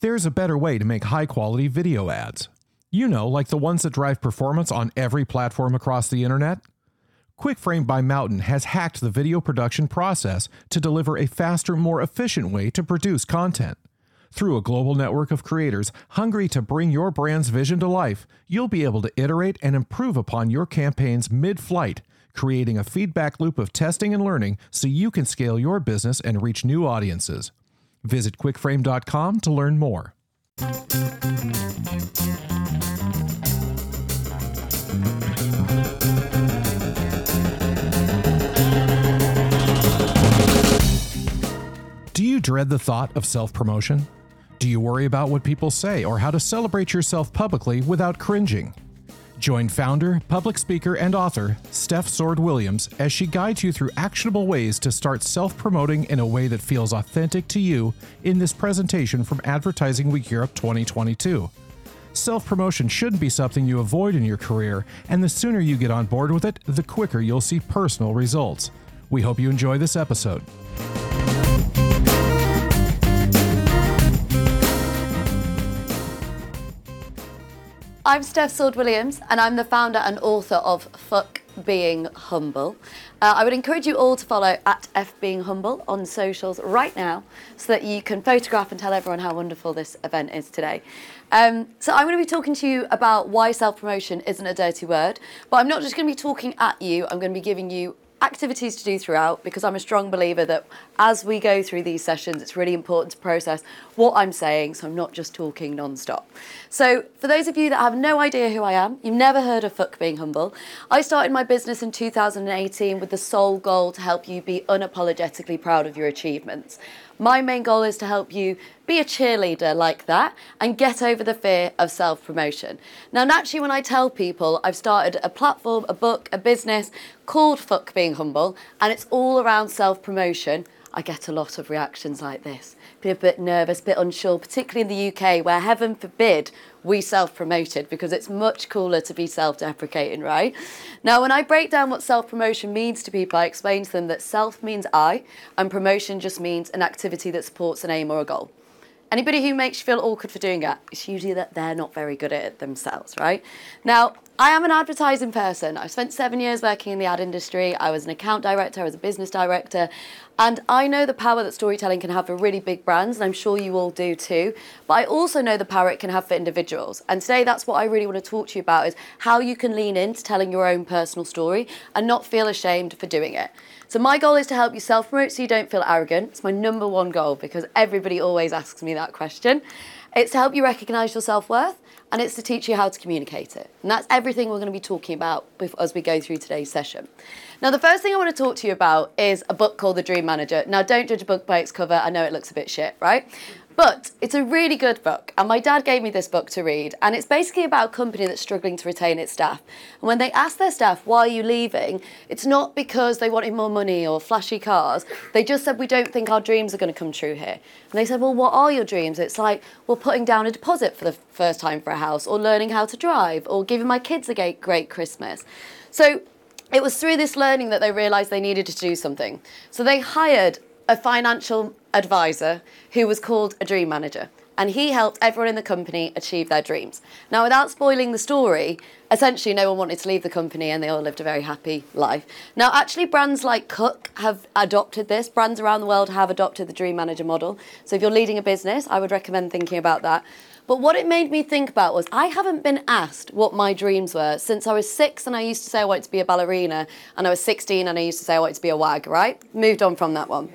There's a better way to make high quality video ads. You know, like the ones that drive performance on every platform across the internet. QuickFrame by Mountain has hacked the video production process to deliver a faster, more efficient way to produce content. Through a global network of creators hungry to bring your brand's vision to life, you'll be able to iterate and improve upon your campaigns mid flight, creating a feedback loop of testing and learning so you can scale your business and reach new audiences. Visit quickframe.com to learn more. Do you dread the thought of self promotion? Do you worry about what people say or how to celebrate yourself publicly without cringing? Join founder, public speaker, and author Steph Sword Williams as she guides you through actionable ways to start self promoting in a way that feels authentic to you in this presentation from Advertising Week Europe 2022. Self promotion shouldn't be something you avoid in your career, and the sooner you get on board with it, the quicker you'll see personal results. We hope you enjoy this episode. I'm Steph Sword Williams, and I'm the founder and author of Fuck Being Humble. Uh, I would encourage you all to follow at F Being Humble on socials right now so that you can photograph and tell everyone how wonderful this event is today. Um, so, I'm going to be talking to you about why self promotion isn't a dirty word, but I'm not just going to be talking at you, I'm going to be giving you activities to do throughout because I'm a strong believer that as we go through these sessions, it's really important to process what I'm saying so I'm not just talking non stop. So, for those of you that have no idea who I am, you've never heard of Fuck Being Humble, I started my business in 2018 with the sole goal to help you be unapologetically proud of your achievements. My main goal is to help you be a cheerleader like that and get over the fear of self promotion. Now, naturally, when I tell people I've started a platform, a book, a business called Fuck Being Humble, and it's all around self promotion, I get a lot of reactions like this. Be a bit nervous, a bit unsure, particularly in the UK, where heaven forbid we self promoted because it's much cooler to be self deprecating, right? Now, when I break down what self promotion means to people, I explain to them that self means I, and promotion just means an activity that supports an aim or a goal. Anybody who makes you feel awkward for doing it, it's usually that they're not very good at it themselves, right? Now, I am an advertising person. I've spent seven years working in the ad industry. I was an account director, I was a business director, and I know the power that storytelling can have for really big brands, and I'm sure you all do too. But I also know the power it can have for individuals. And today, that's what I really want to talk to you about is how you can lean into telling your own personal story and not feel ashamed for doing it. So my goal is to help you self promote so you don't feel arrogant. It's my number one goal because everybody always asks me that question. It's to help you recognize your self worth and it's to teach you how to communicate it. And that's everything we're going to be talking about as we go through today's session. Now, the first thing I want to talk to you about is a book called The Dream Manager. Now, don't judge a book by its cover. I know it looks a bit shit, right? But it's a really good book, and my dad gave me this book to read, and it's basically about a company that's struggling to retain its staff. And when they ask their staff, why are you leaving? It's not because they wanted more money or flashy cars. They just said, we don't think our dreams are going to come true here. And they said, well, what are your dreams? It's like, well, putting down a deposit for the first time for a house, or learning how to drive, or giving my kids a great, Christmas. So it was through this learning that they realised they needed to do something. So they hired a financial advisor who was called a dream manager. And he helped everyone in the company achieve their dreams. Now, without spoiling the story, essentially no one wanted to leave the company and they all lived a very happy life. Now, actually, brands like Cook have adopted this. Brands around the world have adopted the dream manager model. So if you're leading a business, I would recommend thinking about that. But what it made me think about was I haven't been asked what my dreams were since I was six and I used to say I wanted to be a ballerina, and I was 16 and I used to say I wanted to be a wag, right? Moved on from that one.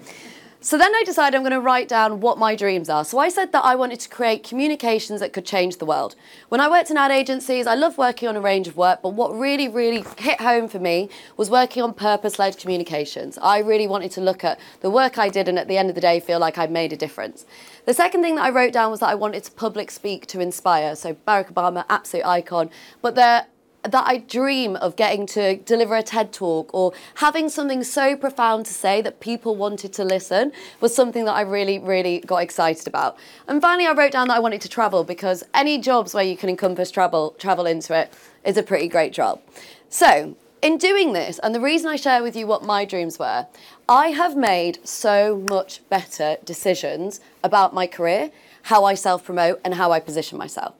So then I decided I'm going to write down what my dreams are. So I said that I wanted to create communications that could change the world. When I worked in ad agencies, I loved working on a range of work, but what really, really hit home for me was working on purpose led communications. I really wanted to look at the work I did and at the end of the day feel like I'd made a difference. The second thing that I wrote down was that I wanted to public speak to inspire. So Barack Obama, absolute icon. But there that I dream of getting to deliver a TED talk or having something so profound to say that people wanted to listen was something that I really, really got excited about. And finally, I wrote down that I wanted to travel because any jobs where you can encompass travel, travel into it is a pretty great job. So, in doing this, and the reason I share with you what my dreams were, I have made so much better decisions about my career how I self promote, and how I position myself.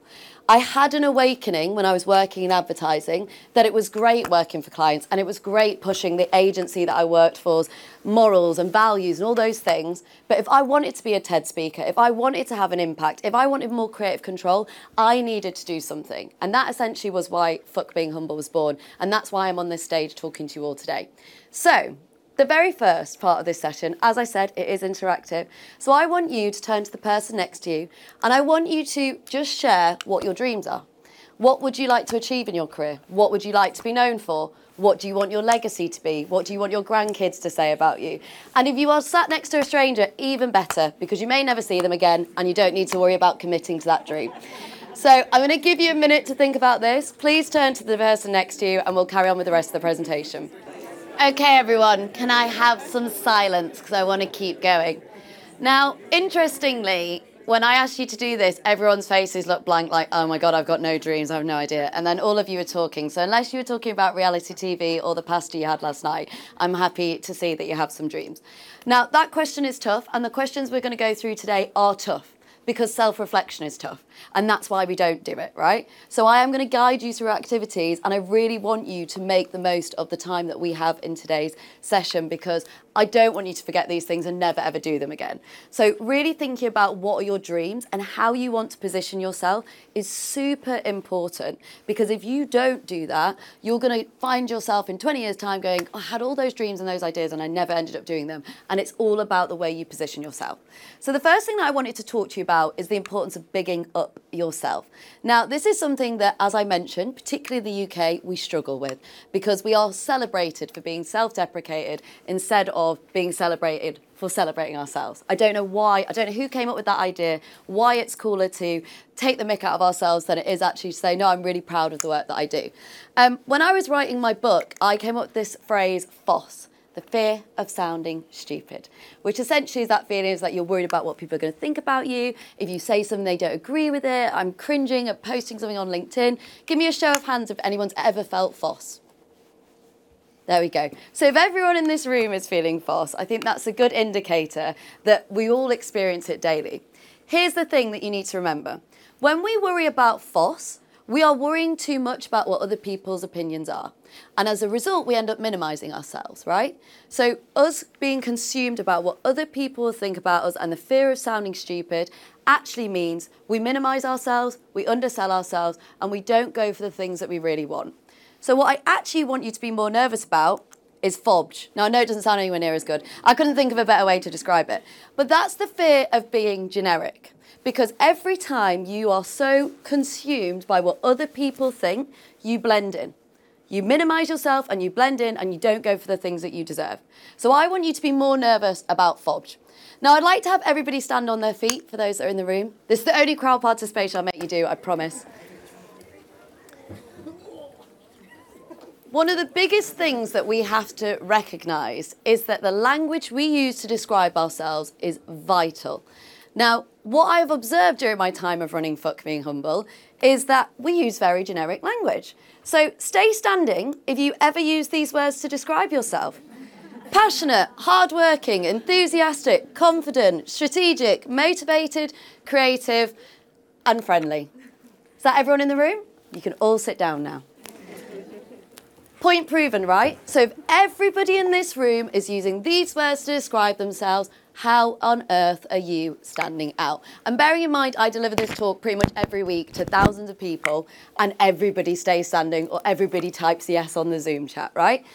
I had an awakening when I was working in advertising that it was great working for clients and it was great pushing the agency that I worked for's morals and values and all those things. But if I wanted to be a TED speaker, if I wanted to have an impact, if I wanted more creative control, I needed to do something. And that essentially was why Fuck Being Humble was born. And that's why I'm on this stage talking to you all today. So, the very first part of this session, as I said, it is interactive. So I want you to turn to the person next to you and I want you to just share what your dreams are. What would you like to achieve in your career? What would you like to be known for? What do you want your legacy to be? What do you want your grandkids to say about you? And if you are sat next to a stranger, even better, because you may never see them again and you don't need to worry about committing to that dream. So I'm going to give you a minute to think about this. Please turn to the person next to you and we'll carry on with the rest of the presentation. Okay, everyone, can I have some silence because I want to keep going? Now, interestingly, when I asked you to do this, everyone's faces looked blank, like, oh my God, I've got no dreams, I have no idea. And then all of you were talking. So, unless you were talking about reality TV or the pasta you had last night, I'm happy to see that you have some dreams. Now, that question is tough, and the questions we're going to go through today are tough because self reflection is tough. And that's why we don't do it, right? So I am going to guide you through activities, and I really want you to make the most of the time that we have in today's session because I don't want you to forget these things and never ever do them again. So, really thinking about what are your dreams and how you want to position yourself is super important because if you don't do that, you're going to find yourself in 20 years' time going, I had all those dreams and those ideas and I never ended up doing them. And it's all about the way you position yourself. So, the first thing that I wanted to talk to you about is the importance of bigging up yourself. Now, this is something that, as I mentioned, particularly in the UK, we struggle with because we are celebrated for being self deprecated instead of of being celebrated for celebrating ourselves. I don't know why, I don't know who came up with that idea, why it's cooler to take the mick out of ourselves than it is actually to say, no, I'm really proud of the work that I do. Um, when I was writing my book, I came up with this phrase, FOSS. The fear of sounding stupid, which essentially is that feeling is that you're worried about what people are going to think about you. If you say something they don't agree with it, I'm cringing at posting something on LinkedIn. Give me a show of hands if anyone's ever felt FOSS. There we go. So if everyone in this room is feeling FOSS, I think that's a good indicator that we all experience it daily. Here's the thing that you need to remember. When we worry about FOSS, we are worrying too much about what other people's opinions are. And as a result, we end up minimizing ourselves, right? So, us being consumed about what other people think about us and the fear of sounding stupid actually means we minimize ourselves, we undersell ourselves, and we don't go for the things that we really want. So what I actually want you to be more nervous about is FOBG. Now, I know it doesn't sound anywhere near as good. I couldn't think of a better way to describe it. But that's the fear of being generic. Because every time you are so consumed by what other people think, you blend in. You minimize yourself and you blend in and you don't go for the things that you deserve. So I want you to be more nervous about FOBG. Now, I'd like to have everybody stand on their feet for those that are in the room. This is the only crowd participation I'll make you do, I promise. One of the biggest things that we have to recognise is that the language we use to describe ourselves is vital. Now, what I've observed during my time of running Fuck Being Humble is that we use very generic language. So stay standing if you ever use these words to describe yourself. Passionate, hardworking, enthusiastic, confident, strategic, motivated, creative, and friendly. Is that everyone in the room? You can all sit down now. Point proven, right? So if everybody in this room is using these words to describe themselves, how on earth are you standing out? And bearing in mind, I deliver this talk pretty much every week to thousands of people, and everybody stays standing or everybody types yes on the Zoom chat, right?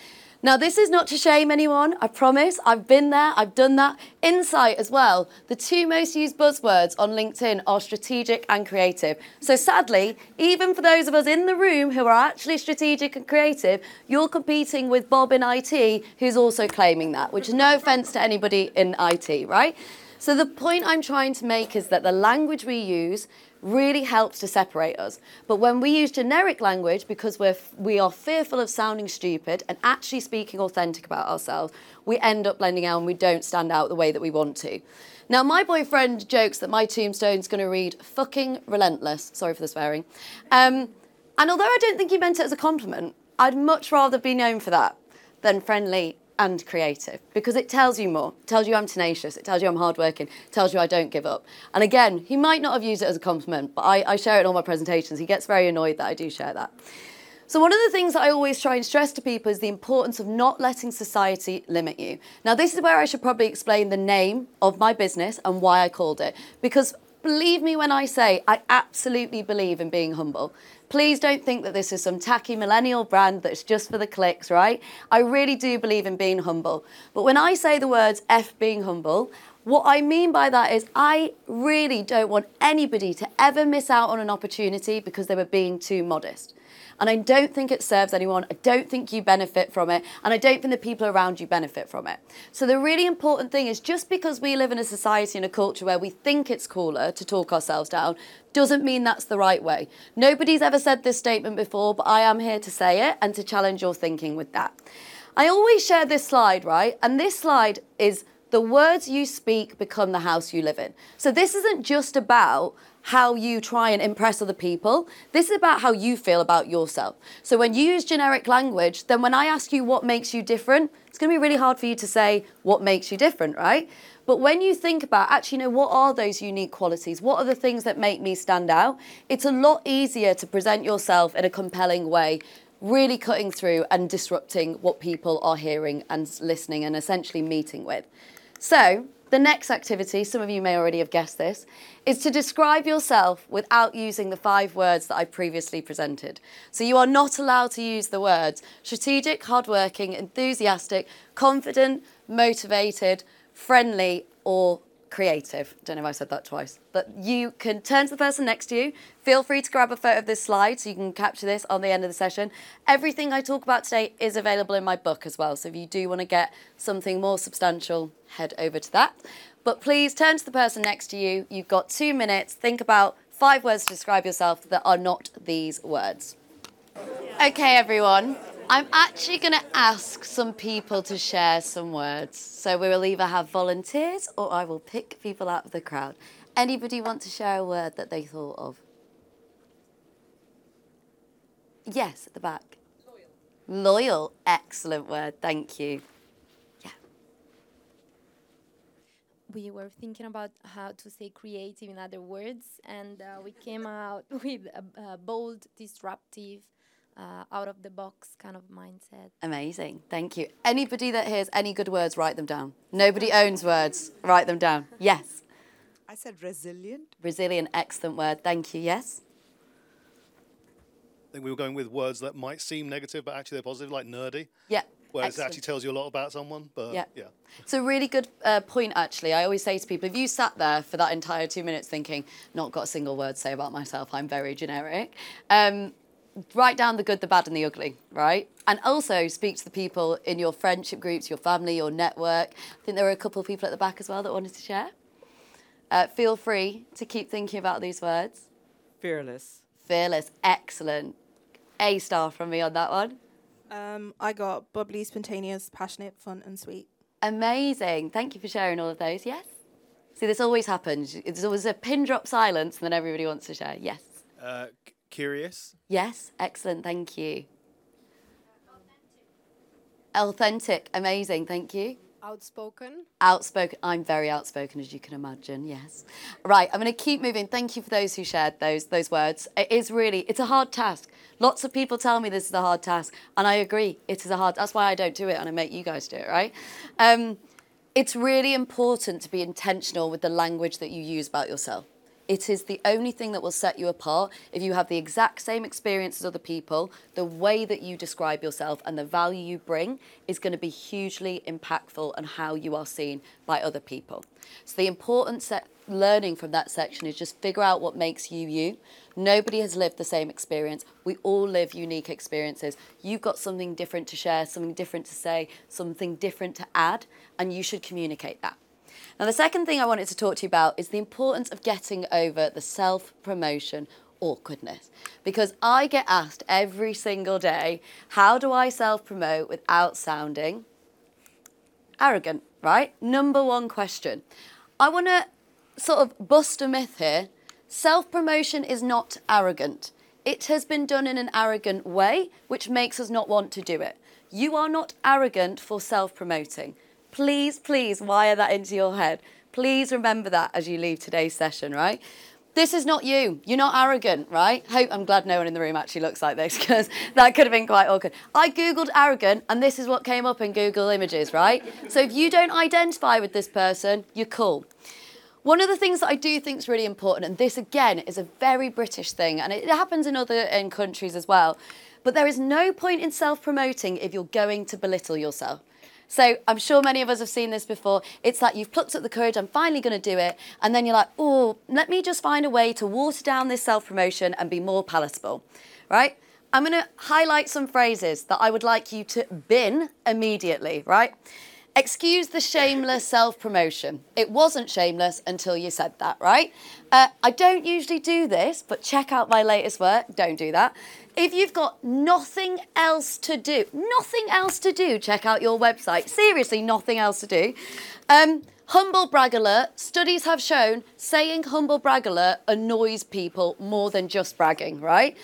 Now, this is not to shame anyone, I promise. I've been there, I've done that. Insight as well. The two most used buzzwords on LinkedIn are strategic and creative. So, sadly, even for those of us in the room who are actually strategic and creative, you're competing with Bob in IT, who's also claiming that, which is no offense to anybody in IT, right? So, the point I'm trying to make is that the language we use really helps to separate us. But when we use generic language because we're, we are fearful of sounding stupid and actually speaking authentic about ourselves, we end up blending out and we don't stand out the way that we want to. Now, my boyfriend jokes that my tombstone's going to read fucking relentless. Sorry for the swearing. Um, and although I don't think he meant it as a compliment, I'd much rather be known for that than friendly and creative because it tells you more. It tells you I'm tenacious. It tells you I'm hardworking. It tells you I don't give up. And again, he might not have used it as a compliment, but I, I share it in all my presentations. He gets very annoyed that I do share that. So, one of the things that I always try and stress to people is the importance of not letting society limit you. Now, this is where I should probably explain the name of my business and why I called it. Because believe me when I say I absolutely believe in being humble. Please don't think that this is some tacky millennial brand that's just for the clicks, right? I really do believe in being humble. But when I say the words F being humble, what I mean by that is I really don't want anybody to ever miss out on an opportunity because they were being too modest. And I don't think it serves anyone. I don't think you benefit from it. And I don't think the people around you benefit from it. So the really important thing is just because we live in a society and a culture where we think it's cooler to talk ourselves down doesn't mean that's the right way. Nobody's ever said this statement before, but I am here to say it and to challenge your thinking with that. I always share this slide, right? And this slide is the words you speak become the house you live in. So this isn't just about how you try and impress other people. This is about how you feel about yourself. So when you use generic language, then when I ask you what makes you different, it's going to be really hard for you to say what makes you different, right? But when you think about actually, you know, what are those unique qualities? What are the things that make me stand out? It's a lot easier to present yourself in a compelling way really cutting through and disrupting what people are hearing and listening and essentially meeting with. So, the next activity, some of you may already have guessed this, is to describe yourself without using the five words that I previously presented. So you are not allowed to use the words strategic, hardworking, enthusiastic, confident, motivated, friendly, or creative. Don't know if I said that twice. But you can turn to the person next to you. Feel free to grab a photo of this slide so you can capture this on the end of the session. Everything I talk about today is available in my book as well. So if you do want to get something more substantial, head over to that. But please turn to the person next to you. You've got two minutes. Think about five words to describe yourself that are not these words. Okay, everyone. I'm actually going to ask some people to share some words. So we will either have volunteers or I will pick people out of the crowd. Anybody want to share a word that they thought of? Yes, at the back. Loyal. Loyal. Excellent word. Thank you. Yeah. We were thinking about how to say creative in other words, and uh, we came out with a, a bold, disruptive, uh, out of the box kind of mindset. Amazing. Thank you. Anybody that hears any good words, write them down. Nobody owns words, write them down. Yes. I said resilient. Resilient, excellent word. Thank you. Yes. I think we were going with words that might seem negative, but actually they're positive, like nerdy. Yeah. Whereas excellent. it actually tells you a lot about someone. But Yeah. yeah. It's a really good uh, point, actually. I always say to people if you sat there for that entire two minutes thinking, not got a single word to say about myself, I'm very generic, um, write down the good, the bad, and the ugly, right? And also speak to the people in your friendship groups, your family, your network. I think there were a couple of people at the back as well that wanted to share. Uh, feel free to keep thinking about these words. Fearless. Fearless, excellent. A star from me on that one. Um, I got bubbly, spontaneous, passionate, fun, and sweet. Amazing. Thank you for sharing all of those. Yes? See, this always happens. There's always a pin drop silence, and then everybody wants to share. Yes. Uh, c- curious. Yes. Excellent. Thank you. Authentic. Amazing. Thank you. Outspoken. Outspoken. I'm very outspoken, as you can imagine. Yes. Right. I'm going to keep moving. Thank you for those who shared those those words. It is really. It's a hard task. Lots of people tell me this is a hard task, and I agree. It is a hard. That's why I don't do it, and I make you guys do it. Right. Um, it's really important to be intentional with the language that you use about yourself. It is the only thing that will set you apart. If you have the exact same experience as other people, the way that you describe yourself and the value you bring is going to be hugely impactful on how you are seen by other people. So the important learning from that section is just figure out what makes you you. Nobody has lived the same experience. We all live unique experiences. You've got something different to share, something different to say, something different to add, and you should communicate that. Now, the second thing I wanted to talk to you about is the importance of getting over the self promotion awkwardness. Because I get asked every single day, how do I self promote without sounding arrogant, right? Number one question. I want to sort of bust a myth here. Self promotion is not arrogant. It has been done in an arrogant way, which makes us not want to do it. You are not arrogant for self promoting. Please, please wire that into your head. Please remember that as you leave today's session, right? This is not you. You're not arrogant, right? Hope I'm glad no one in the room actually looks like this because that could have been quite awkward. I googled arrogant and this is what came up in Google Images, right? So if you don't identify with this person, you're cool. One of the things that I do think is really important, and this again is a very British thing, and it happens in other in countries as well, but there is no point in self promoting if you're going to belittle yourself. So I'm sure many of us have seen this before. It's like you've plucked up the courage, I'm finally going to do it. And then you're like, oh, let me just find a way to water down this self promotion and be more palatable, right? I'm going to highlight some phrases that I would like you to bin immediately, right? Excuse the shameless self promotion. It wasn't shameless until you said that, right? Uh, I don't usually do this, but check out my latest work. Don't do that. If you've got nothing else to do, nothing else to do, check out your website. Seriously, nothing else to do. Um, humble brag alert. Studies have shown saying humble brag alert annoys people more than just bragging, right?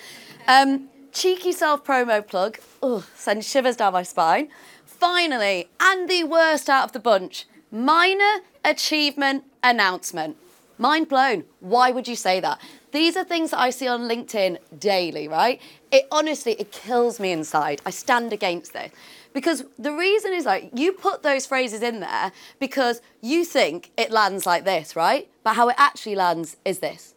Um, cheeky self promo plug. Ugh, sends shivers down my spine. Finally, and the worst out of the bunch, minor achievement announcement. Mind blown. Why would you say that? These are things that I see on LinkedIn daily, right? It honestly, it kills me inside. I stand against this. Because the reason is like, you put those phrases in there because you think it lands like this, right? But how it actually lands is this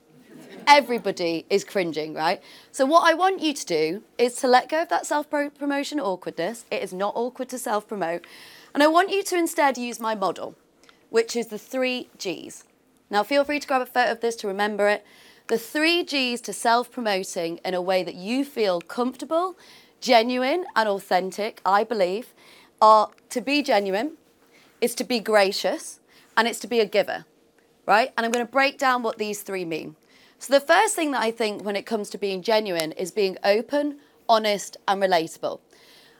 everybody is cringing, right? So, what I want you to do is to let go of that self promotion awkwardness. It is not awkward to self promote. And I want you to instead use my model, which is the three G's. Now, feel free to grab a photo of this to remember it. The three G's to self promoting in a way that you feel comfortable, genuine, and authentic, I believe, are to be genuine, is to be gracious, and it's to be a giver, right? And I'm going to break down what these three mean. So, the first thing that I think when it comes to being genuine is being open, honest, and relatable.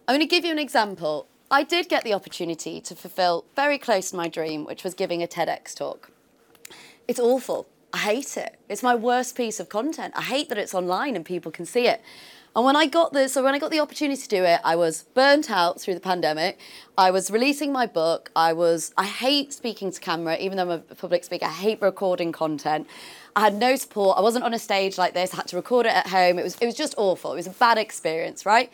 I'm going to give you an example. I did get the opportunity to fulfill very close to my dream, which was giving a TEDx talk. It's awful. I hate it. It's my worst piece of content. I hate that it's online and people can see it. And when I got the so when I got the opportunity to do it, I was burnt out through the pandemic. I was releasing my book. I was I hate speaking to camera, even though I'm a public speaker. I hate recording content. I had no support. I wasn't on a stage like this. I had to record it at home. It was it was just awful. It was a bad experience, right?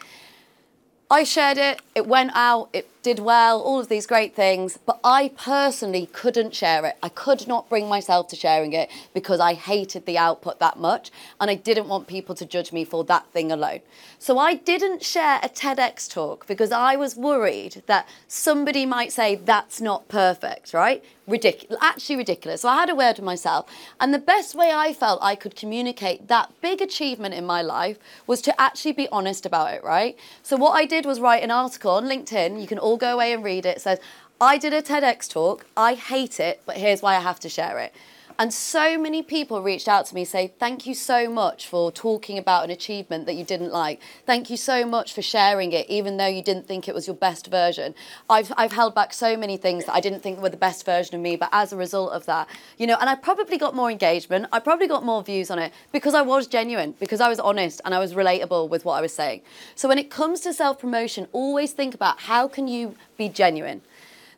I shared it, it went out, it did well, all of these great things, but I personally couldn't share it. I could not bring myself to sharing it because I hated the output that much and I didn't want people to judge me for that thing alone. So I didn't share a TEDx talk because I was worried that somebody might say that's not perfect, right? Ridiculous, actually ridiculous. So I had a word with myself, and the best way I felt I could communicate that big achievement in my life was to actually be honest about it, right? So what I did was write an article on LinkedIn. You can all go away and read it. It says, I did a TEDx talk. I hate it, but here's why I have to share it. And so many people reached out to me say, Thank you so much for talking about an achievement that you didn't like. Thank you so much for sharing it, even though you didn't think it was your best version. I've, I've held back so many things that I didn't think were the best version of me, but as a result of that, you know, and I probably got more engagement, I probably got more views on it because I was genuine, because I was honest and I was relatable with what I was saying. So when it comes to self promotion, always think about how can you be genuine?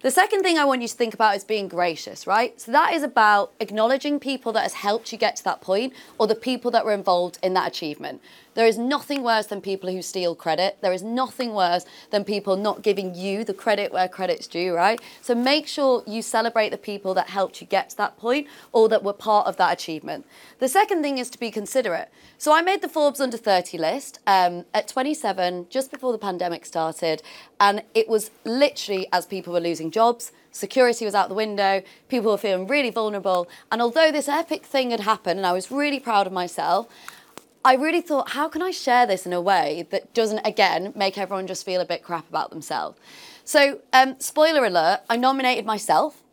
The second thing I want you to think about is being gracious, right? So that is about acknowledging people that has helped you get to that point or the people that were involved in that achievement. There is nothing worse than people who steal credit. There is nothing worse than people not giving you the credit where credit's due, right? So make sure you celebrate the people that helped you get to that point or that were part of that achievement. The second thing is to be considerate. So I made the Forbes under 30 list um, at 27, just before the pandemic started, and it was literally as people were losing jobs, security was out the window, people were feeling really vulnerable. And although this epic thing had happened and I was really proud of myself, I really thought, how can I share this in a way that doesn't, again, make everyone just feel a bit crap about themselves? So, um, spoiler alert, I nominated myself.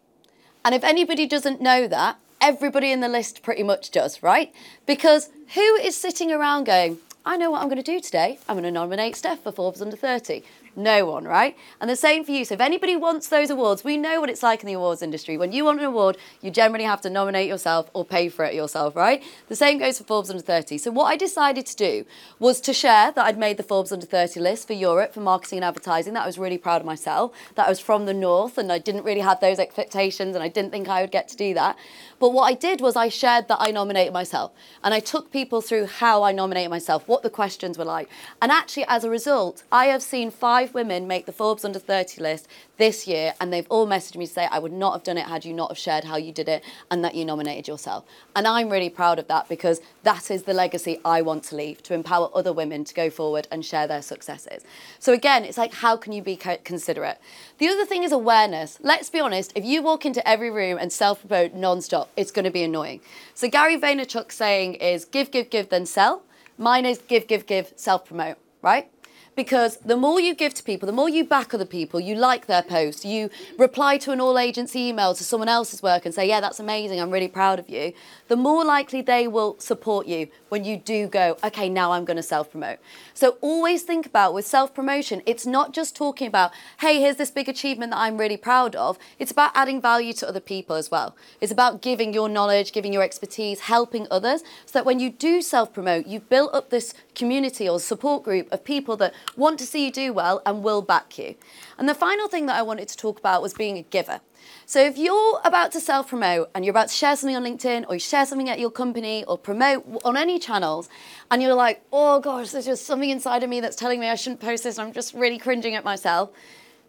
And if anybody doesn't know that, everybody in the list pretty much does, right? Because who is sitting around going, I know what I'm going to do today. I'm going to nominate Steph for Forbes Under 30. No one, right? And the same for you. So if anybody wants those awards, we know what it's like in the awards industry. When you want an award, you generally have to nominate yourself or pay for it yourself, right? The same goes for Forbes Under 30. So what I decided to do was to share that I'd made the Forbes Under 30 list for Europe for marketing and advertising. That I was really proud of myself. That I was from the north and I didn't really have those expectations and I didn't think I would get to do that. But what I did was I shared that I nominated myself and I took people through how I nominated myself, what the questions were like. And actually, as a result, I have seen five women make the Forbes Under 30 list this year and they've all messaged me to say, I would not have done it had you not have shared how you did it and that you nominated yourself. And I'm really proud of that because that is the legacy I want to leave to empower other women to go forward and share their successes. So again, it's like, how can you be considerate? The other thing is awareness. Let's be honest, if you walk into every room and self promote non stop, it's going to be annoying. So Gary Vaynerchuk's saying is give, give, give, then sell. Mine is give, give, give, self promote, right? Because the more you give to people, the more you back other people, you like their post, you reply to an all agency email to someone else's work and say, Yeah, that's amazing, I'm really proud of you, the more likely they will support you when you do go, Okay, now I'm going to self promote. So always think about with self promotion, it's not just talking about, Hey, here's this big achievement that I'm really proud of. It's about adding value to other people as well. It's about giving your knowledge, giving your expertise, helping others, so that when you do self promote, you've built up this community or support group of people that want to see you do well and will back you. And the final thing that I wanted to talk about was being a giver. So if you're about to self promote and you're about to share something on LinkedIn or you share something at your company or promote on any channels and you're like, oh gosh, there's just something inside of me that's telling me I shouldn't post this, I'm just really cringing at myself.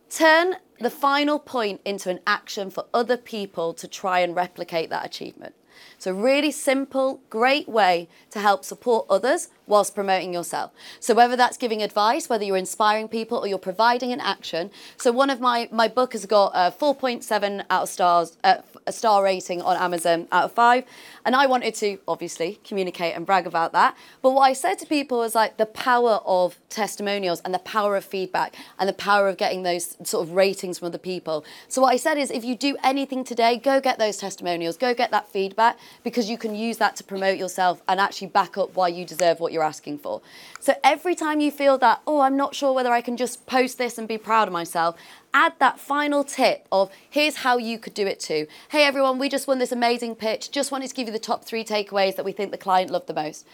Turn the final point into an action for other people to try and replicate that achievement. So, really simple, great way to help support others whilst promoting yourself. So, whether that's giving advice, whether you're inspiring people, or you're providing an action. So, one of my my book has got a 4.7 out of stars, uh, a star rating on Amazon out of five, and I wanted to obviously communicate and brag about that. But what I said to people was like the power of testimonials and the power of feedback and the power of getting those sort of ratings from other people. So, what I said is, if you do anything today, go get those testimonials, go get that feedback because you can use that to promote yourself and actually back up why you deserve what you're asking for. So every time you feel that, oh, I'm not sure whether I can just post this and be proud of myself, add that final tip of here's how you could do it too. Hey everyone, we just won this amazing pitch. Just wanted to give you the top three takeaways that we think the client loved the most.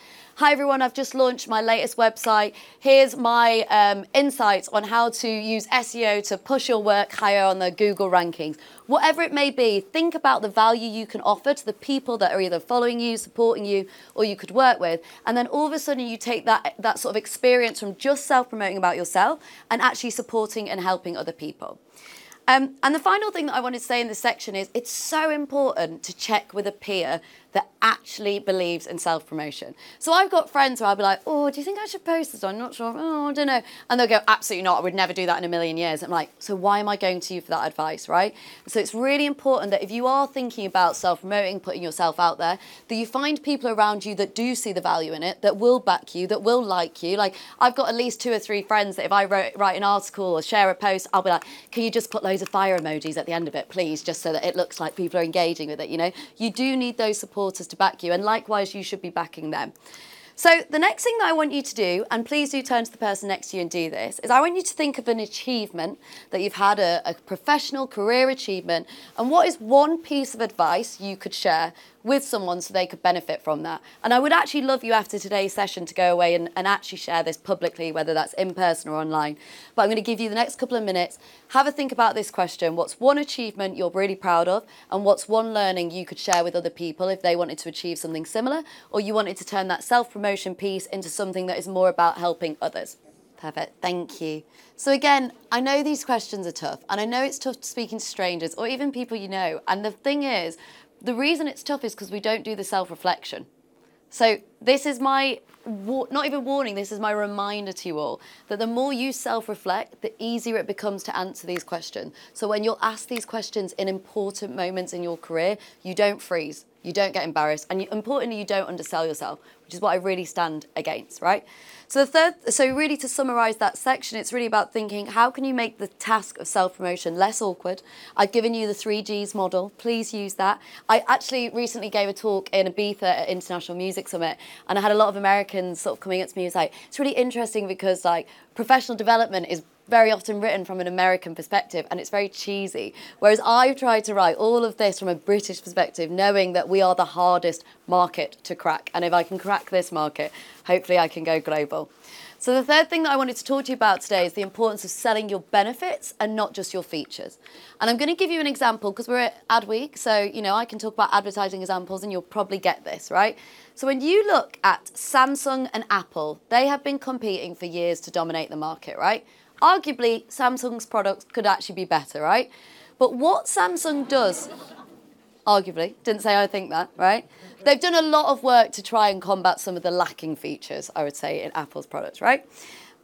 Hi everyone, I've just launched my latest website. Here's my um, insights on how to use SEO to push your work higher on the Google rankings. Whatever it may be, think about the value you can offer to the people that are either following you, supporting you, or you could work with. And then all of a sudden you take that, that sort of experience from just self-promoting about yourself and actually supporting and helping other people. Um, and the final thing that I wanted to say in this section is it's so important to check with a peer that actually believes in self promotion. So I've got friends where I'll be like, oh, do you think I should post this? I'm not sure. Oh, I don't know. And they'll go, absolutely not. I would never do that in a million years. I'm like, so why am I going to you for that advice, right? So it's really important that if you are thinking about self promoting, putting yourself out there, that you find people around you that do see the value in it, that will back you, that will like you. Like I've got at least two or three friends that if I wrote, write an article or share a post, I'll be like, can you just put loads of fire emojis at the end of it, please, just so that it looks like people are engaging with it, you know? You do need those supporters to back you. And likewise, you should be backing them. So, the next thing that I want you to do, and please do turn to the person next to you and do this, is I want you to think of an achievement that you've had, a, a professional career achievement, and what is one piece of advice you could share with someone so they could benefit from that. And I would actually love you after today's session to go away and, and actually share this publicly, whether that's in person or online. But I'm going to give you the next couple of minutes. Have a think about this question. What's one achievement you're really proud of? And what's one learning you could share with other people if they wanted to achieve something similar? Or you wanted to turn that self promotion piece into something that is more about helping others? Perfect. Thank you. So again, I know these questions are tough, and I know it's tough speaking to strangers or even people you know. And the thing is, the reason it's tough is because we don't do the self reflection. So, this is my not even warning, this is my reminder to you all that the more you self reflect, the easier it becomes to answer these questions. So, when you're asked these questions in important moments in your career, you don't freeze, you don't get embarrassed, and you, importantly, you don't undersell yourself, which is what I really stand against, right? So the third, so really to summarize that section, it's really about thinking how can you make the task of self-promotion less awkward. I've given you the three Gs model. Please use that. I actually recently gave a talk in Ibiza at International Music Summit, and I had a lot of Americans sort of coming up to me was like, it's really interesting because like professional development is very often written from an American perspective and it's very cheesy. Whereas I've tried to write all of this from a British perspective, knowing that we are the hardest market to crack. And if I can crack this market, hopefully I can go global. So the third thing that I wanted to talk to you about today is the importance of selling your benefits and not just your features. And I'm going to give you an example because we're at Ad Week, so you know I can talk about advertising examples and you'll probably get this, right? So when you look at Samsung and Apple, they have been competing for years to dominate the market, right? Arguably, Samsung's products could actually be better, right? But what Samsung does arguably. Didn't say I think that, right? They've done a lot of work to try and combat some of the lacking features, I would say, in Apple's products, right?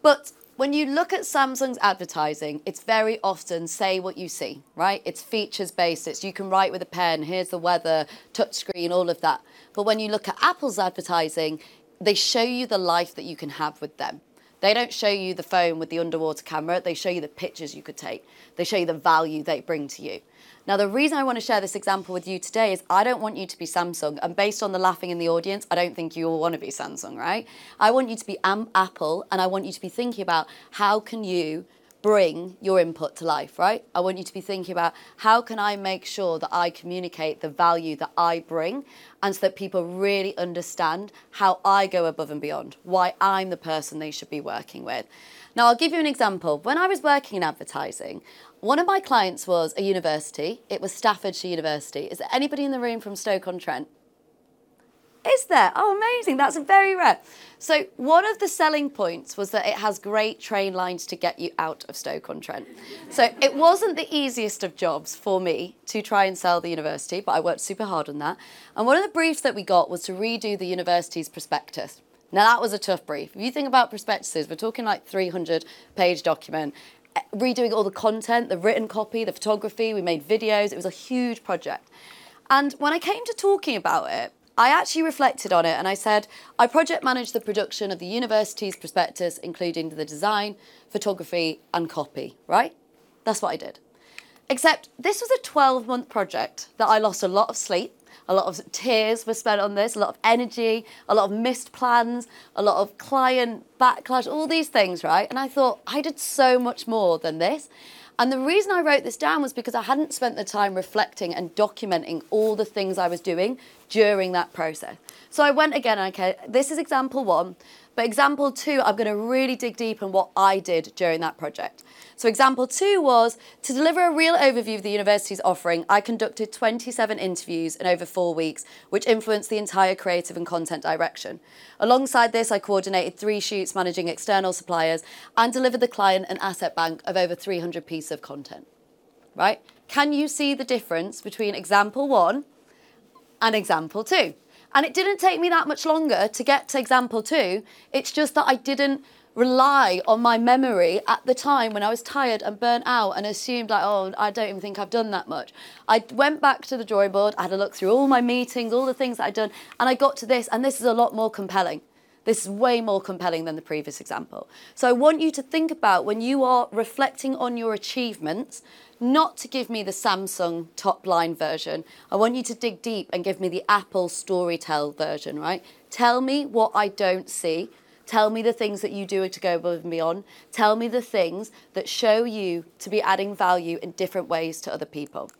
But when you look at Samsung's advertising, it's very often say what you see, right? It's features based. It's you can write with a pen, here's the weather, touchscreen, all of that. But when you look at Apple's advertising, they show you the life that you can have with them. They don't show you the phone with the underwater camera, they show you the pictures you could take. They show you the value they bring to you. Now, the reason I want to share this example with you today is I don't want you to be Samsung. And based on the laughing in the audience, I don't think you all want to be Samsung, right? I want you to be Apple and I want you to be thinking about how can you bring your input to life, right? I want you to be thinking about how can I make sure that I communicate the value that I bring and so that people really understand how I go above and beyond, why I'm the person they should be working with. Now, I'll give you an example. When I was working in advertising, one of my clients was a university. It was Staffordshire University. Is there anybody in the room from Stoke-on-Trent? Is there? Oh, amazing. That's very rare. So, one of the selling points was that it has great train lines to get you out of Stoke-on-Trent. So, it wasn't the easiest of jobs for me to try and sell the university, but I worked super hard on that. And one of the briefs that we got was to redo the university's prospectus. Now, that was a tough brief. If you think about prospectuses, we're talking like 300 page document eh, redoing all the content, the written copy, the photography, we made videos. It was a huge project. And when I came to talking about it, I actually reflected on it and I said, I project managed the production of the university's prospectus, including the design, photography, and copy, right? That's what I did. Except this was a 12 month project that I lost a lot of sleep a lot of tears were spent on this, a lot of energy, a lot of missed plans, a lot of client backlash, all these things, right? And I thought, I did so much more than this. And the reason I wrote this down was because I hadn't spent the time reflecting and documenting all the things I was doing during that process. So I went again, okay, this is example one. But example two, I'm going to really dig deep on what I did during that project. So example two was to deliver a real overview of the university's offering, I conducted 27 interviews in over four weeks, which influenced the entire creative and content direction. Alongside this, I coordinated three shoots managing external suppliers and delivered the client an asset bank of over 300 pieces of content. Right? Can you see the difference between example one and example two? And it didn't take me that much longer to get to example two. It's just that I didn't rely on my memory at the time when I was tired and burnt out and assumed like, oh, I don't even think I've done that much. I went back to the drawing board, I had a look through all my meetings, all the things that I'd done, and I got to this, and this is a lot more compelling. This is way more compelling than the previous example. So I want you to think about when you are reflecting on your achievements, not to give me the Samsung top line version. I want you to dig deep and give me the Apple Storytell version, right? Tell me what I don't see. Tell me the things that you do to go above and beyond. Tell me the things that show you to be adding value in different ways to other people.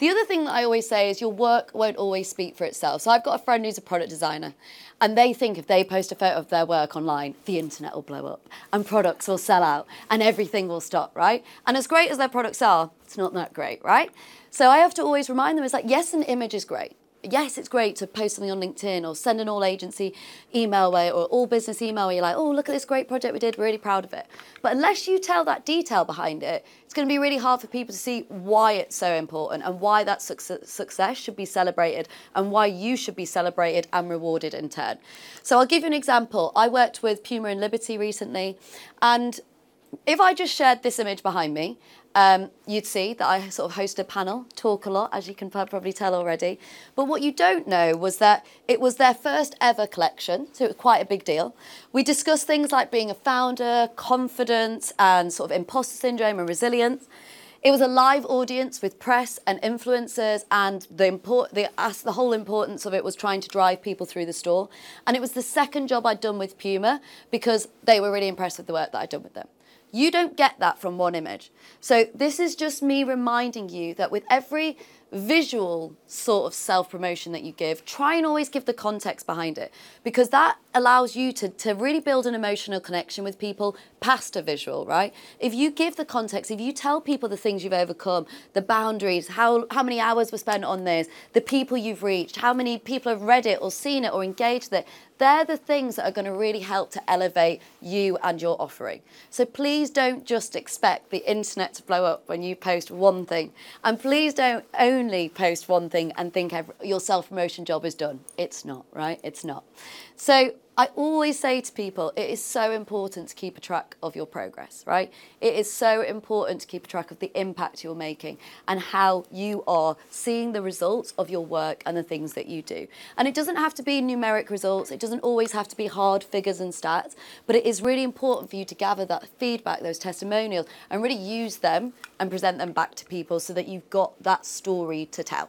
The other thing that I always say is your work won't always speak for itself. So I've got a friend who's a product designer, and they think if they post a photo of their work online, the internet will blow up, and products will sell out, and everything will stop, right? And as great as their products are, it's not that great, right? So I have to always remind them it's like, yes, an image is great yes, it's great to post something on LinkedIn or send an all agency email way or all business email where you're like, oh, look at this great project we did, We're really proud of it. But unless you tell that detail behind it, it's going to be really hard for people to see why it's so important and why that success should be celebrated and why you should be celebrated and rewarded in turn. So I'll give you an example. I worked with Puma and Liberty recently, and if I just shared this image behind me um, you'd see that I sort of host a panel, talk a lot, as you can probably tell already. But what you don't know was that it was their first ever collection, so it was quite a big deal. We discussed things like being a founder, confidence, and sort of imposter syndrome and resilience. It was a live audience with press and influencers, and the, import, the, the whole importance of it was trying to drive people through the store. And it was the second job I'd done with Puma because they were really impressed with the work that I'd done with them. You don't get that from one image. So this is just me reminding you that with every visual sort of self promotion that you give, try and always give the context behind it because that allows you to, to really build an emotional connection with people past a visual, right? If you give the context, if you tell people the things you've overcome, the boundaries, how, how many hours were spent on this, the people you've reached, how many people have read it or seen it or engaged with it, they're the things that are going to really help to elevate you and your offering. So please don't just expect the internet to blow up when you post one thing. And please don't only post one thing and think every, your self promotion job is done. It's not, right? It's not. So I always say to people, it is so important to keep a track of your progress, right? It is so important to keep a track of the impact you're making and how you are seeing the results of your work and the things that you do. And it doesn't have to be numeric results, it doesn't always have to be hard figures and stats, but it is really important for you to gather that feedback, those testimonials, and really use them and present them back to people so that you've got that story to tell.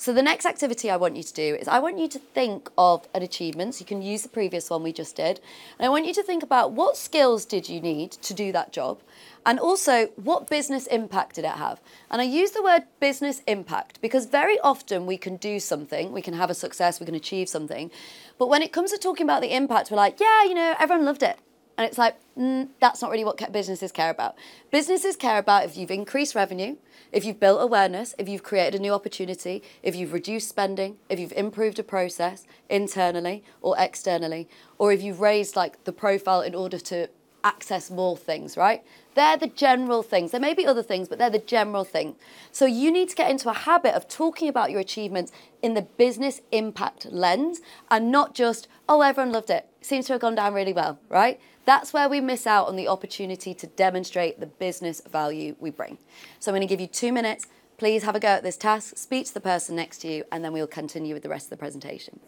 So the next activity I want you to do is I want you to think of an achievement. So you can use the previous one we just did. And I want you to think about what skills did you need to do that job? And also, what business impact did it have? And I use the word business impact because very often we can do something, we can have a success, we can achieve something. But when it comes to talking about the impact, we're like, yeah, you know, everyone loved it. And it's like, mm, that's not really what businesses care about. Businesses care about if you've increased revenue, if you've built awareness, if you've created a new opportunity, if you've reduced spending, if you've improved a process internally or externally, or if you've raised like the profile in order to access more things, right? They're the general things. There may be other things, but they're the general thing. So you need to get into a habit of talking about your achievements in the business impact lens and not just, oh, everyone loved it. Seems to have gone down really well, right? That's where we miss out on the opportunity to demonstrate the business value we bring. So I'm going to give you two minutes. Please have a go at this task, speak to the person next to you, and then we'll continue with the rest of the presentation.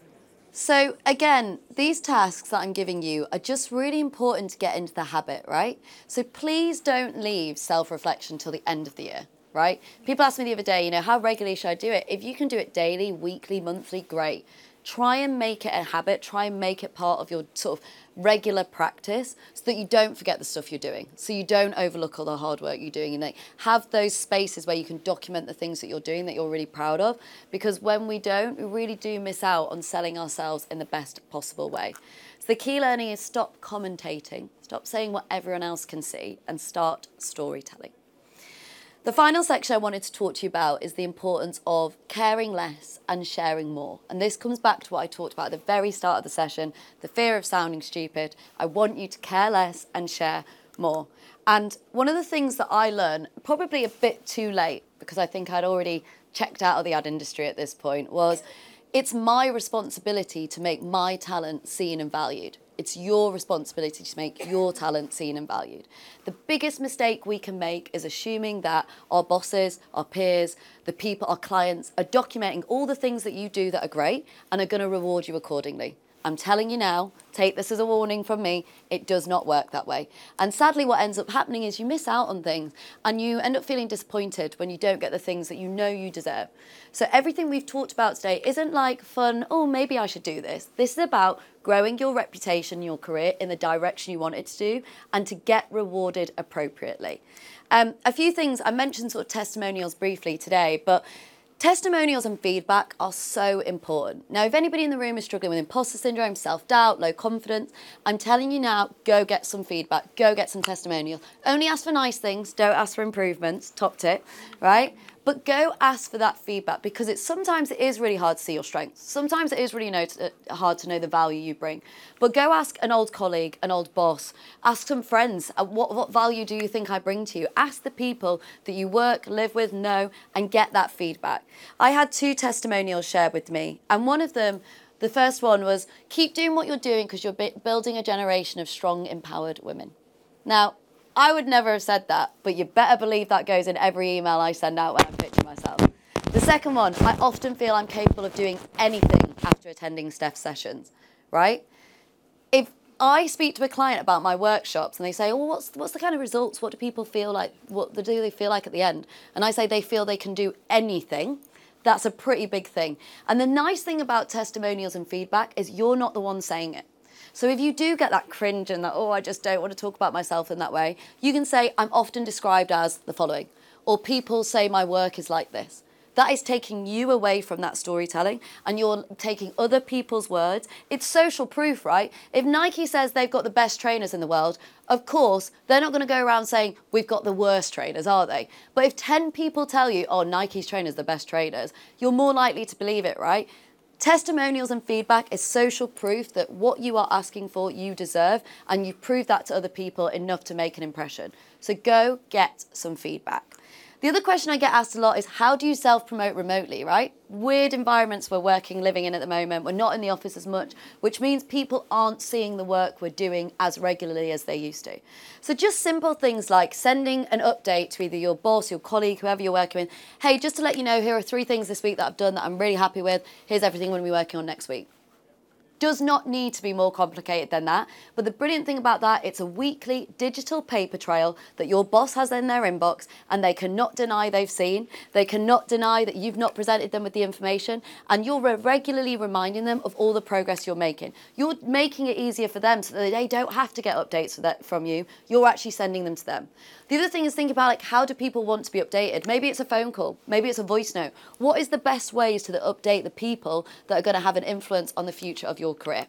So, again, these tasks that I'm giving you are just really important to get into the habit, right? So, please don't leave self reflection till the end of the year, right? People asked me the other day, you know, how regularly should I do it? If you can do it daily, weekly, monthly, great try and make it a habit, try and make it part of your sort of regular practice so that you don't forget the stuff you're doing. So you don't overlook all the hard work you're doing and have those spaces where you can document the things that you're doing that you're really proud of. Because when we don't, we really do miss out on selling ourselves in the best possible way. So the key learning is stop commentating, stop saying what everyone else can see, and start storytelling. The final section I wanted to talk to you about is the importance of caring less and sharing more. And this comes back to what I talked about at the very start of the session the fear of sounding stupid. I want you to care less and share more. And one of the things that I learned, probably a bit too late, because I think I'd already checked out of the ad industry at this point, was it's my responsibility to make my talent seen and valued. It's your responsibility to make your talent seen and valued. The biggest mistake we can make is assuming that our bosses, our peers, the people, our clients are documenting all the things that you do that are great and are going to reward you accordingly. I'm telling you now, take this as a warning from me, it does not work that way. And sadly, what ends up happening is you miss out on things and you end up feeling disappointed when you don't get the things that you know you deserve. So, everything we've talked about today isn't like fun, oh, maybe I should do this. This is about growing your reputation, your career in the direction you want it to do, and to get rewarded appropriately. Um, a few things I mentioned sort of testimonials briefly today, but Testimonials and feedback are so important. Now, if anybody in the room is struggling with imposter syndrome, self doubt, low confidence, I'm telling you now, go get some feedback, go get some testimonials. Only ask for nice things, don't ask for improvements, top tip, right? But go ask for that feedback because it's sometimes it is really hard to see your strengths. Sometimes it is really know to, uh, hard to know the value you bring. But go ask an old colleague, an old boss, ask some friends, uh, what, what value do you think I bring to you? Ask the people that you work, live with, know, and get that feedback. I had two testimonials shared with me, and one of them the first one was keep doing what you're doing because you're building a generation of strong, empowered women. Now, I would never have said that, but you better believe that goes in every email I send out when I'm pitching myself. The second one, I often feel I'm capable of doing anything after attending Steph's sessions, right? If I speak to a client about my workshops and they say, "Oh, what's what's the kind of results? What do people feel like? What do they feel like at the end?" And I say they feel they can do anything. That's a pretty big thing. And the nice thing about testimonials and feedback is you're not the one saying it. So if you do get that cringe and that, oh, I just don't want to talk about myself in that way, you can say, I'm often described as the following, or people say my work is like this. That is taking you away from that storytelling and you're taking other people's words. It's social proof, right? If Nike says they've got the best trainers in the world, of course, they're not going to go around saying, we've got the worst trainers, are they? But if 10 people tell you, oh, Nike's trainers are the best trainers, you're more likely to believe it, right? Testimonials and feedback is social proof that what you are asking for, you deserve, and you've proved that to other people enough to make an impression. So go get some feedback. The other question I get asked a lot is how do you self promote remotely, right? Weird environments we're working, living in at the moment. We're not in the office as much, which means people aren't seeing the work we're doing as regularly as they used to. So, just simple things like sending an update to either your boss, your colleague, whoever you're working with. Hey, just to let you know, here are three things this week that I've done that I'm really happy with. Here's everything we're going to be working on next week does not need to be more complicated than that. But the brilliant thing about that, it's a weekly digital paper trail that your boss has in their inbox and they cannot deny they've seen. They cannot deny that you've not presented them with the information and you're regularly reminding them of all the progress you're making. You're making it easier for them so that they don't have to get updates from you. You're actually sending them to them. The other thing is think about like how do people want to be updated? Maybe it's a phone call, maybe it's a voice note. What is the best ways to update the people that are going to have an influence on the future of your career?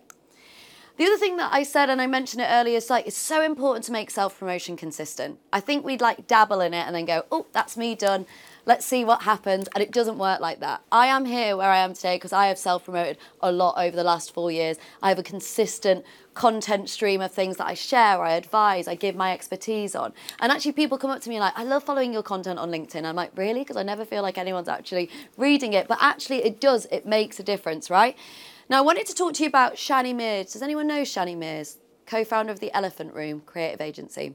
The other thing that I said, and I mentioned it earlier, is like it's so important to make self promotion consistent. I think we'd like dabble in it and then go, oh, that's me done. Let's see what happens. And it doesn't work like that. I am here where I am today because I have self promoted a lot over the last four years. I have a consistent content stream of things that I share, I advise, I give my expertise on. And actually, people come up to me like, I love following your content on LinkedIn. I'm like, really? Because I never feel like anyone's actually reading it. But actually, it does, it makes a difference, right? Now, I wanted to talk to you about Shani Mears. Does anyone know Shani Mears? Co founder of the Elephant Room creative agency.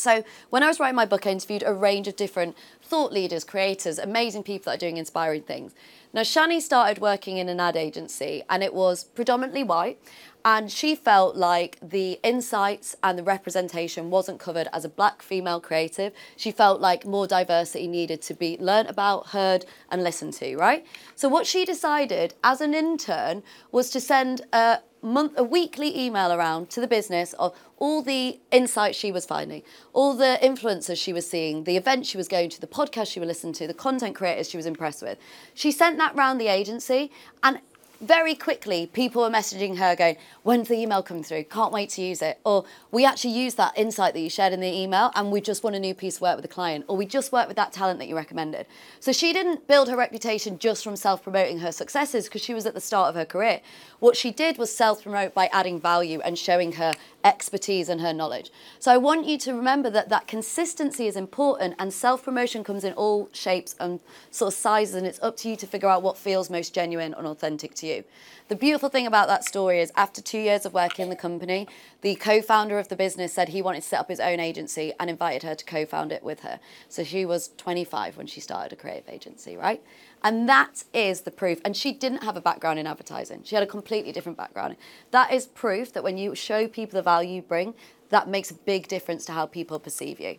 So, when I was writing my book, I interviewed a range of different thought leaders, creators, amazing people that are doing inspiring things. Now, Shani started working in an ad agency and it was predominantly white. And she felt like the insights and the representation wasn't covered as a black female creative. She felt like more diversity needed to be learnt about, heard, and listened to, right? So, what she decided as an intern was to send a month, a weekly email around to the business of all the insights she was finding, all the influencers she was seeing, the events she was going to, the podcast she was listening to, the content creators she was impressed with. She sent that round the agency, and very quickly, people were messaging her going, When's the email coming through? Can't wait to use it. Or we actually used that insight that you shared in the email and we just want a new piece of work with the client. Or we just worked with that talent that you recommended. So she didn't build her reputation just from self promoting her successes because she was at the start of her career. What she did was self promote by adding value and showing her expertise and her knowledge. So I want you to remember that that consistency is important and self promotion comes in all shapes and sort of sizes and it's up to you to figure out what feels most genuine and authentic to you. The beautiful thing about that story is after two years of working in the company, the co founder of the business said he wanted to set up his own agency and invited her to co found it with her. So she was 25 when she started a creative agency, right? And that is the proof. And she didn't have a background in advertising, she had a completely different background. That is proof that when you show people the value you bring, that makes a big difference to how people perceive you.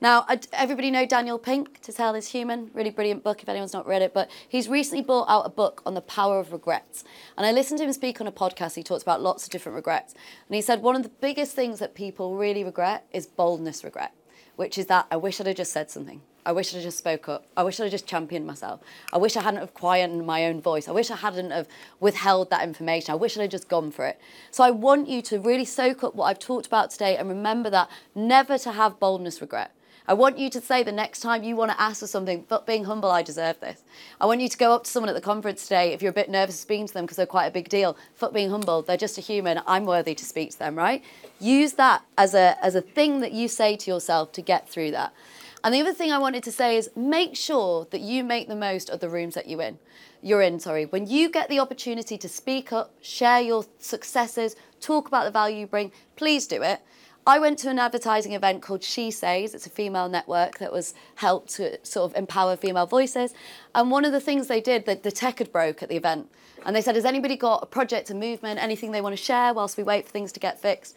Now, everybody know Daniel Pink, To Sell is Human, really brilliant book if anyone's not read it, but he's recently brought out a book on the power of regrets. And I listened to him speak on a podcast, he talks about lots of different regrets. And he said one of the biggest things that people really regret is boldness regret, which is that I wish I'd have just said something. I wish I'd have just spoke up. I wish I'd have just championed myself. I wish I hadn't have quietened my own voice. I wish I hadn't have withheld that information. I wish I'd have just gone for it. So I want you to really soak up what I've talked about today and remember that never to have boldness regret. I want you to say the next time you want to ask for something, but being humble, I deserve this. I want you to go up to someone at the conference today if you're a bit nervous speaking to them because they're quite a big deal. Fuck being humble, they're just a human. I'm worthy to speak to them, right? Use that as a as a thing that you say to yourself to get through that. And the other thing I wanted to say is make sure that you make the most of the rooms that you're in. You're in, sorry. When you get the opportunity to speak up, share your successes, talk about the value you bring, please do it. I went to an advertising event called She Says. It's a female network that was helped to sort of empower female voices. And one of the things they did, the, the tech had broke at the event. And they said, has anybody got a project, a movement, anything they want to share whilst we wait for things to get fixed?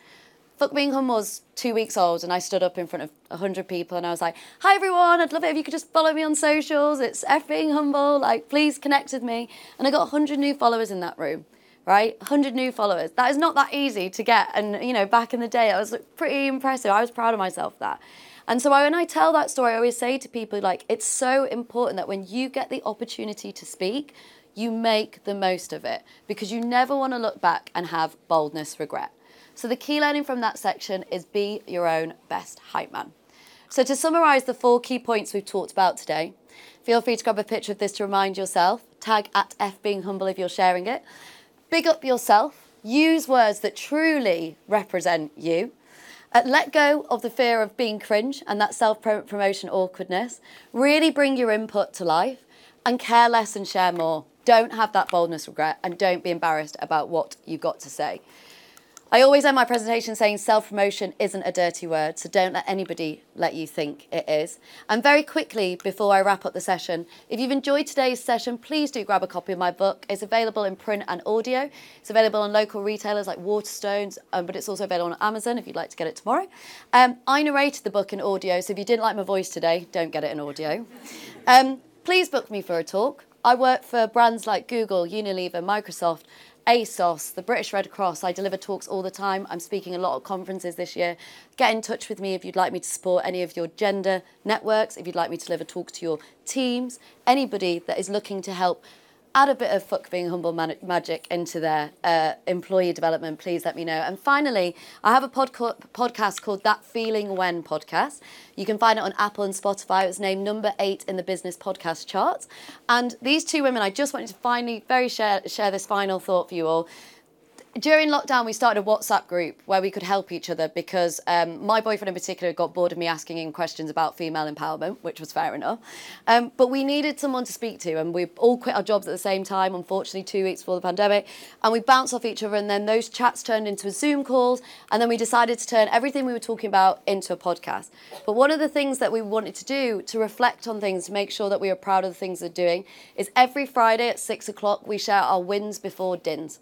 Fuck Being Humble was two weeks old and I stood up in front of 100 people and I was like, hi everyone, I'd love it if you could just follow me on socials. It's F Being Humble, like please connect with me. And I got 100 new followers in that room right? 100 new followers. That is not that easy to get. And, you know, back in the day, that was pretty impressive. I was proud of myself that. And so when I tell that story, I always say to people, like, it's so important that when you get the opportunity to speak, you make the most of it because you never want to look back and have boldness regret. So the key learning from that section is be your own best hype man. So to summarize the four key points we've talked about today, feel free to grab a picture of this to remind yourself. Tag at F being humble if you're sharing it. Big up yourself. Use words that truly represent you. Uh, let go of the fear of being cringe and that self promotion awkwardness. Really bring your input to life and care less and share more. Don't have that boldness regret and don't be embarrassed about what you've got to say. I always end my presentation saying self promotion isn't a dirty word, so don't let anybody let you think it is. And very quickly, before I wrap up the session, if you've enjoyed today's session, please do grab a copy of my book. It's available in print and audio. It's available on local retailers like Waterstones, um, but it's also available on Amazon if you'd like to get it tomorrow. Um, I narrated the book in audio, so if you didn't like my voice today, don't get it in audio. Um, please book me for a talk. I work for brands like Google, Unilever, Microsoft, ASOS, the British Red Cross. I deliver talks all the time. I'm speaking a lot at conferences this year. Get in touch with me if you'd like me to support any of your gender networks, if you'd like me to deliver talks to your teams, anybody that is looking to help add a bit of fuck being humble man- magic into their uh, employee development, please let me know. And finally, I have a podca- podcast called That Feeling When podcast. You can find it on Apple and Spotify. It was named number eight in the business podcast charts. And these two women, I just wanted to finally very share share this final thought for you all during lockdown, we started a WhatsApp group where we could help each other because um, my boyfriend in particular got bored of me asking him questions about female empowerment, which was fair enough. Um, but we needed someone to speak to, and we all quit our jobs at the same time, unfortunately, two weeks before the pandemic. And we bounced off each other, and then those chats turned into Zoom calls, and then we decided to turn everything we were talking about into a podcast. But one of the things that we wanted to do to reflect on things, to make sure that we are proud of the things we're doing, is every Friday at six o'clock, we share our wins before dins.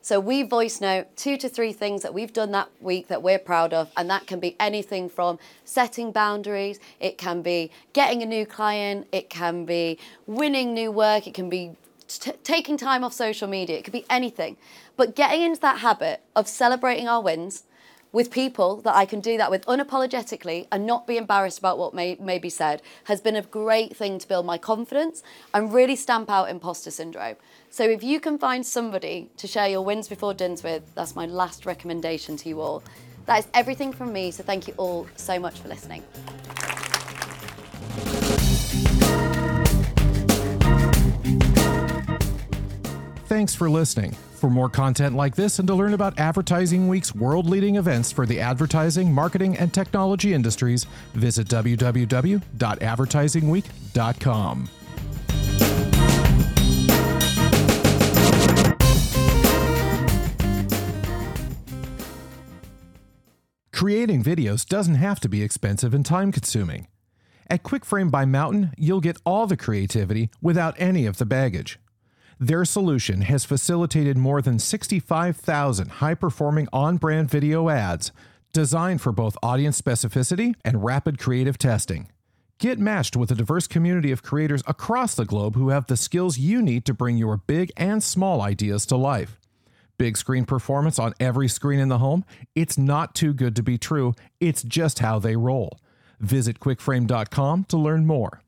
So we voice note two to three things that we've done that week that we're proud of, and that can be anything from setting boundaries, it can be getting a new client, it can be winning new work, it can be t- taking time off social media, it could be anything. But getting into that habit of celebrating our wins with people that I can do that with unapologetically and not be embarrassed about what may, may be said has been a great thing to build my confidence and really stamp out imposter syndrome. So if you can find somebody to share your wins before dins with, that's my last recommendation to you all. That is everything from me, so thank you all so much for listening. Thanks for listening. For more content like this and to learn about Advertising Week's world leading events for the advertising, marketing, and technology industries, visit www.advertisingweek.com. Creating videos doesn't have to be expensive and time consuming. At QuickFrame by Mountain, you'll get all the creativity without any of the baggage. Their solution has facilitated more than 65,000 high performing on brand video ads designed for both audience specificity and rapid creative testing. Get matched with a diverse community of creators across the globe who have the skills you need to bring your big and small ideas to life. Big screen performance on every screen in the home? It's not too good to be true. It's just how they roll. Visit quickframe.com to learn more.